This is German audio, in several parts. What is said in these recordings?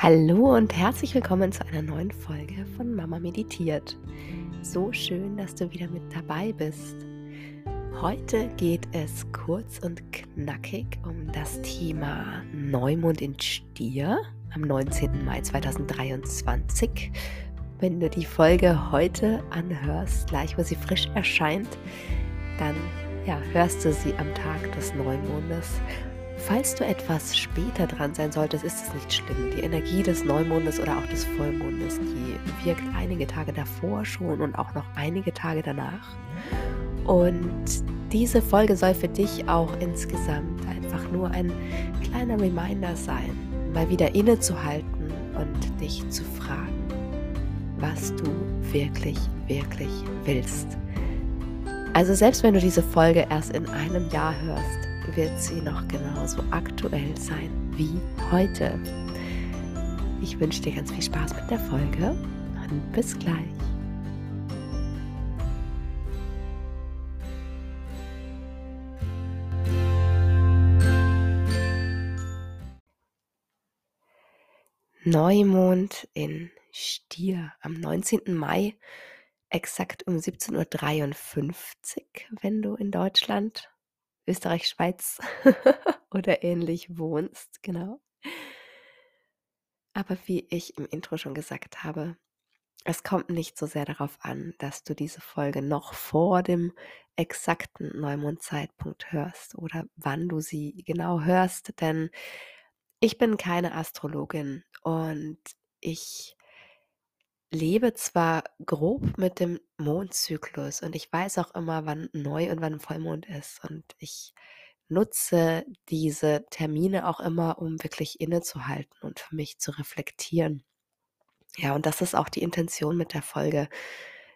Hallo und herzlich willkommen zu einer neuen Folge von Mama Meditiert. So schön, dass du wieder mit dabei bist. Heute geht es kurz und knackig um das Thema Neumond in Stier am 19. Mai 2023. Wenn du die Folge heute anhörst, gleich wo sie frisch erscheint, dann ja, hörst du sie am Tag des Neumondes Falls du etwas später dran sein solltest, ist es nicht schlimm. Die Energie des Neumondes oder auch des Vollmondes, die wirkt einige Tage davor schon und auch noch einige Tage danach. Und diese Folge soll für dich auch insgesamt einfach nur ein kleiner Reminder sein, mal wieder innezuhalten und dich zu fragen, was du wirklich, wirklich willst. Also selbst wenn du diese Folge erst in einem Jahr hörst, wird sie noch genauso aktuell sein wie heute. Ich wünsche dir ganz viel Spaß mit der Folge und bis gleich. Neumond in Stier am 19. Mai, exakt um 17.53 Uhr, wenn du in Deutschland Österreich, Schweiz oder ähnlich wohnst, genau. Aber wie ich im Intro schon gesagt habe, es kommt nicht so sehr darauf an, dass du diese Folge noch vor dem exakten Neumondzeitpunkt hörst oder wann du sie genau hörst, denn ich bin keine Astrologin und ich lebe zwar grob mit dem Mondzyklus und ich weiß auch immer, wann Neu und wann Vollmond ist. Und ich nutze diese Termine auch immer, um wirklich innezuhalten und für mich zu reflektieren. Ja, und das ist auch die Intention mit der Folge.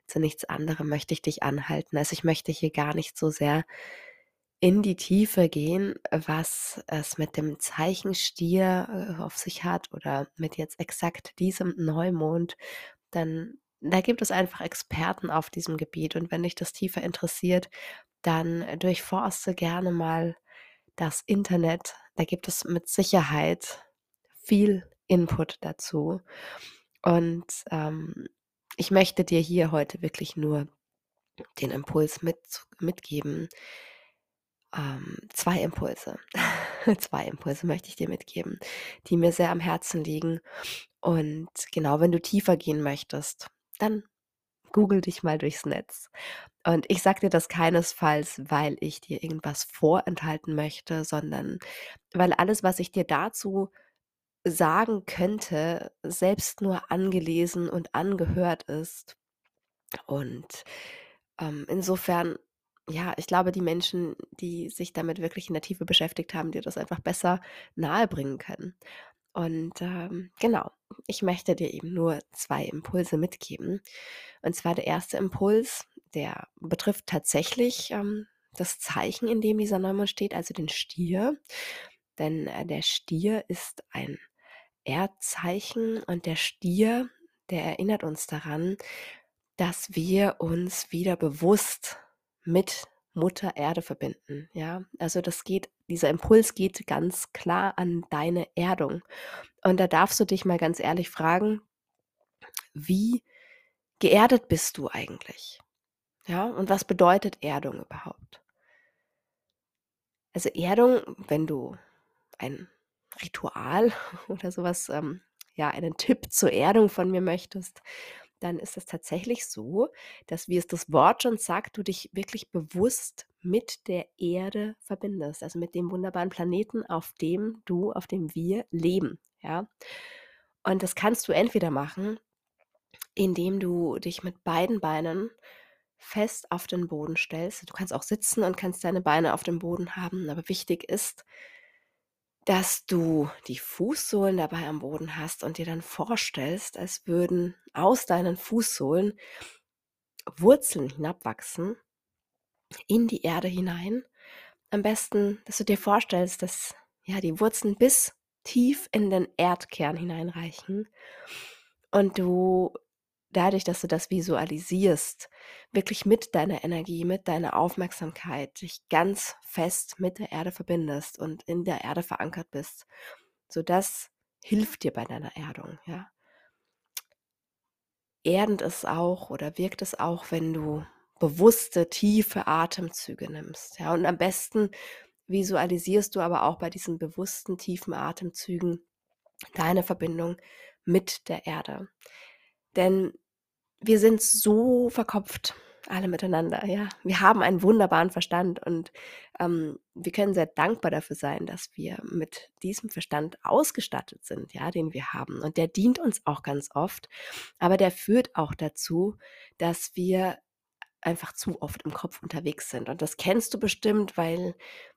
Zu nichts anderem möchte ich dich anhalten. Also ich möchte hier gar nicht so sehr in die Tiefe gehen, was es mit dem Zeichen Stier äh, auf sich hat oder mit jetzt exakt diesem Neumond dann da gibt es einfach Experten auf diesem Gebiet. Und wenn dich das tiefer interessiert, dann durchforste gerne mal das Internet. Da gibt es mit Sicherheit viel Input dazu. Und ähm, ich möchte dir hier heute wirklich nur den Impuls mit, mitgeben. Ähm, zwei Impulse. zwei Impulse möchte ich dir mitgeben, die mir sehr am Herzen liegen und genau, wenn du tiefer gehen möchtest, dann google dich mal durchs Netz. Und ich sage dir das keinesfalls, weil ich dir irgendwas vorenthalten möchte, sondern weil alles, was ich dir dazu sagen könnte, selbst nur angelesen und angehört ist. Und ähm, insofern, ja, ich glaube, die Menschen, die sich damit wirklich in der Tiefe beschäftigt haben, dir das einfach besser nahebringen können. Und ähm, genau, ich möchte dir eben nur zwei Impulse mitgeben. Und zwar der erste Impuls, der betrifft tatsächlich ähm, das Zeichen, in dem dieser Neumond steht, also den Stier. Denn äh, der Stier ist ein Erdzeichen und der Stier, der erinnert uns daran, dass wir uns wieder bewusst mit Mutter Erde verbinden. Ja, also das geht, dieser Impuls geht ganz klar an deine Erdung. Und da darfst du dich mal ganz ehrlich fragen, wie geerdet bist du eigentlich? Ja, und was bedeutet Erdung überhaupt? Also Erdung, wenn du ein Ritual oder sowas, ähm, ja, einen Tipp zur Erdung von mir möchtest, dann ist es tatsächlich so, dass, wie es das Wort schon sagt, du dich wirklich bewusst mit der Erde verbindest, also mit dem wunderbaren Planeten, auf dem du, auf dem wir leben, ja. Und das kannst du entweder machen, indem du dich mit beiden Beinen fest auf den Boden stellst. Du kannst auch sitzen und kannst deine Beine auf dem Boden haben, aber wichtig ist, dass du die Fußsohlen dabei am Boden hast und dir dann vorstellst, als würden aus deinen Fußsohlen Wurzeln hinabwachsen in die Erde hinein. Am besten, dass du dir vorstellst, dass ja die Wurzeln bis tief in den Erdkern hineinreichen und du dadurch, dass du das visualisierst, wirklich mit deiner Energie, mit deiner Aufmerksamkeit dich ganz fest mit der Erde verbindest und in der Erde verankert bist, sodass hilft dir bei deiner Erdung, ja. Erdend ist auch oder wirkt es auch, wenn du bewusste, tiefe Atemzüge nimmst, ja. Und am besten visualisierst du aber auch bei diesen bewussten, tiefen Atemzügen deine Verbindung mit der Erde. Denn wir sind so verkopft, alle miteinander, ja. Wir haben einen wunderbaren Verstand und ähm, wir können sehr dankbar dafür sein, dass wir mit diesem Verstand ausgestattet sind, ja, den wir haben. Und der dient uns auch ganz oft, aber der führt auch dazu, dass wir einfach zu oft im Kopf unterwegs sind. Und das kennst du bestimmt, weil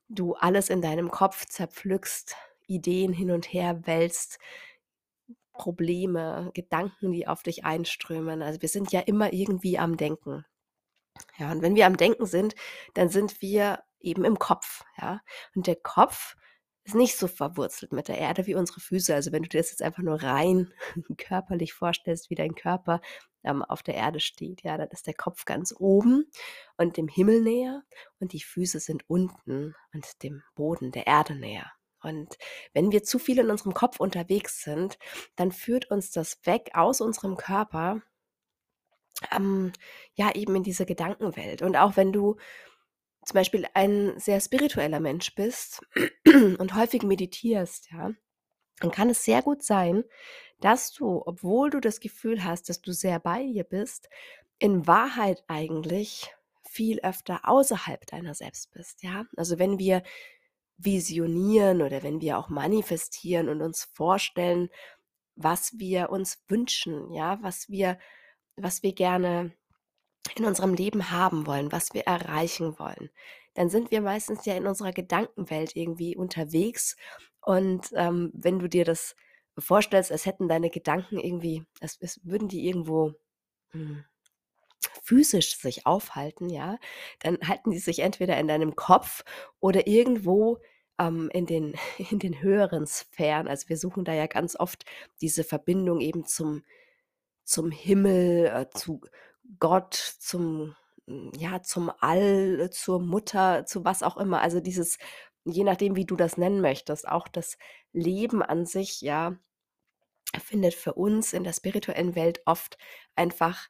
du alles in deinem Kopf zerpflückst, Ideen hin und her wälzt, Probleme, Gedanken, die auf dich einströmen. Also wir sind ja immer irgendwie am Denken. Ja, und wenn wir am Denken sind, dann sind wir eben im Kopf, ja. Und der Kopf ist nicht so verwurzelt mit der Erde wie unsere Füße. Also wenn du dir das jetzt einfach nur rein körperlich vorstellst, wie dein Körper ähm, auf der Erde steht, ja, dann ist der Kopf ganz oben und dem Himmel näher und die Füße sind unten und dem Boden der Erde näher. Und wenn wir zu viel in unserem Kopf unterwegs sind, dann führt uns das weg aus unserem Körper, ähm, ja, eben in diese Gedankenwelt. Und auch wenn du zum Beispiel ein sehr spiritueller Mensch bist und häufig meditierst, ja, dann kann es sehr gut sein, dass du, obwohl du das Gefühl hast, dass du sehr bei dir bist, in Wahrheit eigentlich viel öfter außerhalb deiner selbst bist, ja? Also wenn wir visionieren oder wenn wir auch manifestieren und uns vorstellen, was wir uns wünschen, ja, was wir was wir gerne in unserem Leben haben wollen, was wir erreichen wollen, dann sind wir meistens ja in unserer Gedankenwelt irgendwie unterwegs. Und ähm, wenn du dir das vorstellst, als hätten deine Gedanken irgendwie, als, als würden die irgendwo hm, physisch sich aufhalten, ja, dann halten die sich entweder in deinem Kopf oder irgendwo ähm, in, den, in den höheren Sphären. Also wir suchen da ja ganz oft diese Verbindung eben zum, zum Himmel, äh, zu Gott, zum ja, zum All, zur Mutter, zu was auch immer. Also dieses, je nachdem, wie du das nennen möchtest, auch das Leben an sich, ja, findet für uns in der spirituellen Welt oft einfach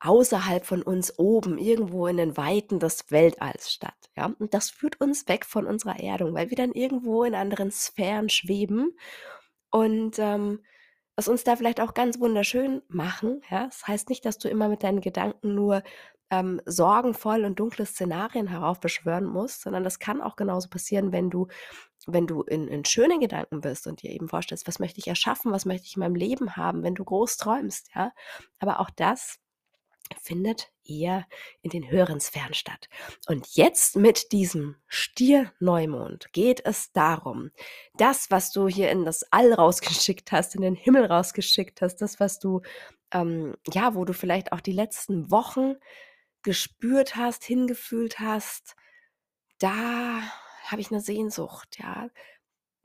außerhalb von uns oben, irgendwo in den Weiten des Weltalls statt. Ja? Und das führt uns weg von unserer Erdung, weil wir dann irgendwo in anderen Sphären schweben und ähm, es uns da vielleicht auch ganz wunderschön machen. Ja? Das heißt nicht, dass du immer mit deinen Gedanken nur ähm, sorgenvoll und dunkle Szenarien heraufbeschwören musst, sondern das kann auch genauso passieren, wenn du, wenn du in, in schönen Gedanken bist und dir eben vorstellst, was möchte ich erschaffen, was möchte ich in meinem Leben haben, wenn du groß träumst, ja. Aber auch das findet eher in den höheren Sphären statt. Und jetzt mit diesem Stier-Neumond geht es darum, das, was du hier in das All rausgeschickt hast, in den Himmel rausgeschickt hast, das, was du, ähm, ja, wo du vielleicht auch die letzten Wochen gespürt hast, hingefühlt hast, da habe ich eine Sehnsucht, ja.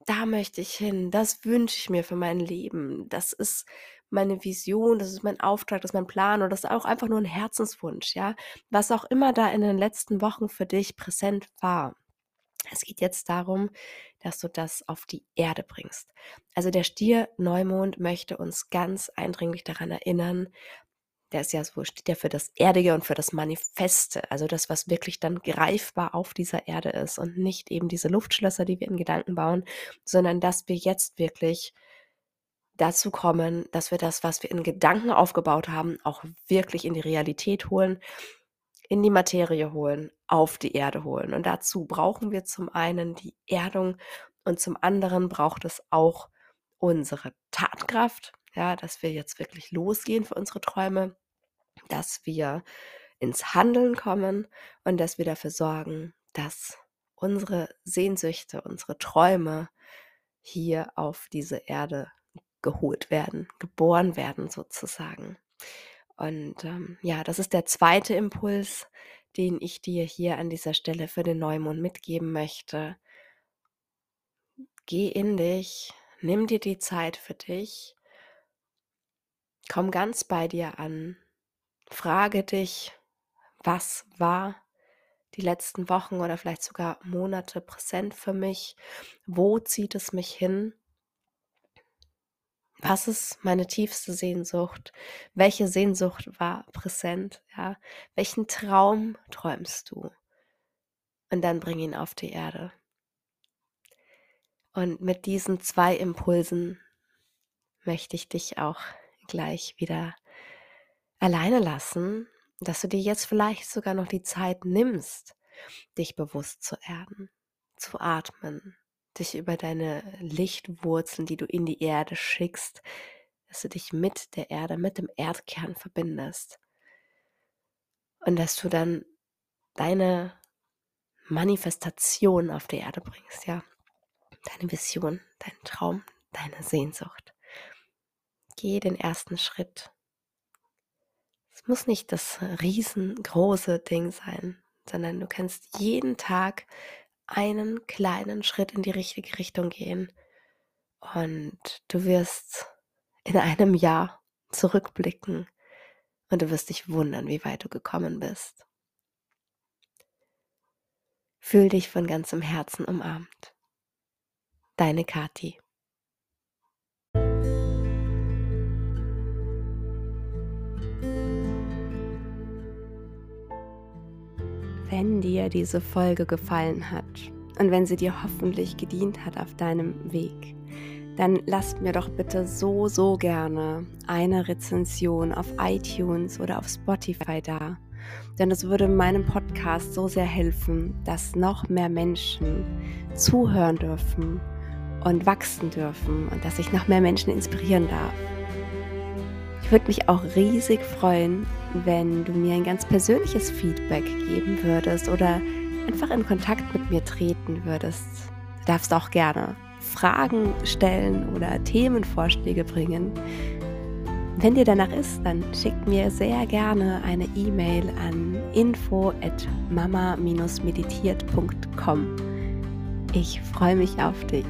Da möchte ich hin, das wünsche ich mir für mein Leben. Das ist meine Vision, das ist mein Auftrag, das ist mein Plan oder das ist auch einfach nur ein Herzenswunsch, ja. Was auch immer da in den letzten Wochen für dich präsent war. Es geht jetzt darum, dass du das auf die Erde bringst. Also der Stier Neumond möchte uns ganz eindringlich daran erinnern, der ist ja so, steht ja für das Erdige und für das Manifeste, also das, was wirklich dann greifbar auf dieser Erde ist und nicht eben diese Luftschlösser, die wir in Gedanken bauen, sondern dass wir jetzt wirklich dazu kommen, dass wir das, was wir in Gedanken aufgebaut haben, auch wirklich in die Realität holen, in die Materie holen, auf die Erde holen. Und dazu brauchen wir zum einen die Erdung und zum anderen braucht es auch unsere Tatkraft, ja, dass wir jetzt wirklich losgehen für unsere Träume, dass wir ins Handeln kommen und dass wir dafür sorgen, dass unsere Sehnsüchte, unsere Träume hier auf diese Erde geholt werden, geboren werden sozusagen. Und ähm, ja, das ist der zweite Impuls, den ich dir hier an dieser Stelle für den Neumond mitgeben möchte. Geh in dich, nimm dir die Zeit für dich, komm ganz bei dir an, frage dich, was war die letzten Wochen oder vielleicht sogar Monate präsent für mich, wo zieht es mich hin Was ist meine tiefste Sehnsucht? Welche Sehnsucht war präsent? Ja, welchen Traum träumst du? Und dann bring ihn auf die Erde. Und mit diesen zwei Impulsen möchte ich dich auch gleich wieder alleine lassen, dass du dir jetzt vielleicht sogar noch die Zeit nimmst, dich bewusst zu erden, zu atmen, dich über deine Lichtwurzeln, die du in die Erde schickst, dass du dich mit der Erde, mit dem Erdkern verbindest. Und dass du dann deine Manifestation auf die Erde bringst, ja. Deine Vision, dein Traum, deine Sehnsucht. Geh den ersten Schritt. Es muss nicht das riesengroße Ding sein, sondern du kannst jeden Tag einen kleinen Schritt in die richtige Richtung gehen und du wirst in einem Jahr zurückblicken und du wirst dich wundern, wie weit du gekommen bist. Fühl dich von ganzem Herzen umarmt. Deine Kati. Wenn dir diese Folge gefallen hat und wenn sie dir hoffentlich gedient hat auf deinem Weg, dann lasst mir doch bitte so, so gerne eine Rezension auf iTunes oder auf Spotify da. Denn es würde meinem Podcast so sehr helfen, dass noch mehr Menschen zuhören dürfen und wachsen dürfen und dass ich noch mehr Menschen inspirieren darf. Ich würde mich auch riesig freuen, wenn du mir ein ganz persönliches Feedback geben würdest oder einfach in Kontakt mit mir treten würdest. Du darfst auch gerne Fragen stellen oder Themenvorschläge bringen. Wenn dir danach ist, dann schick mir sehr gerne eine E-Mail an info at mama-meditiert.com. Ich freue mich auf dich.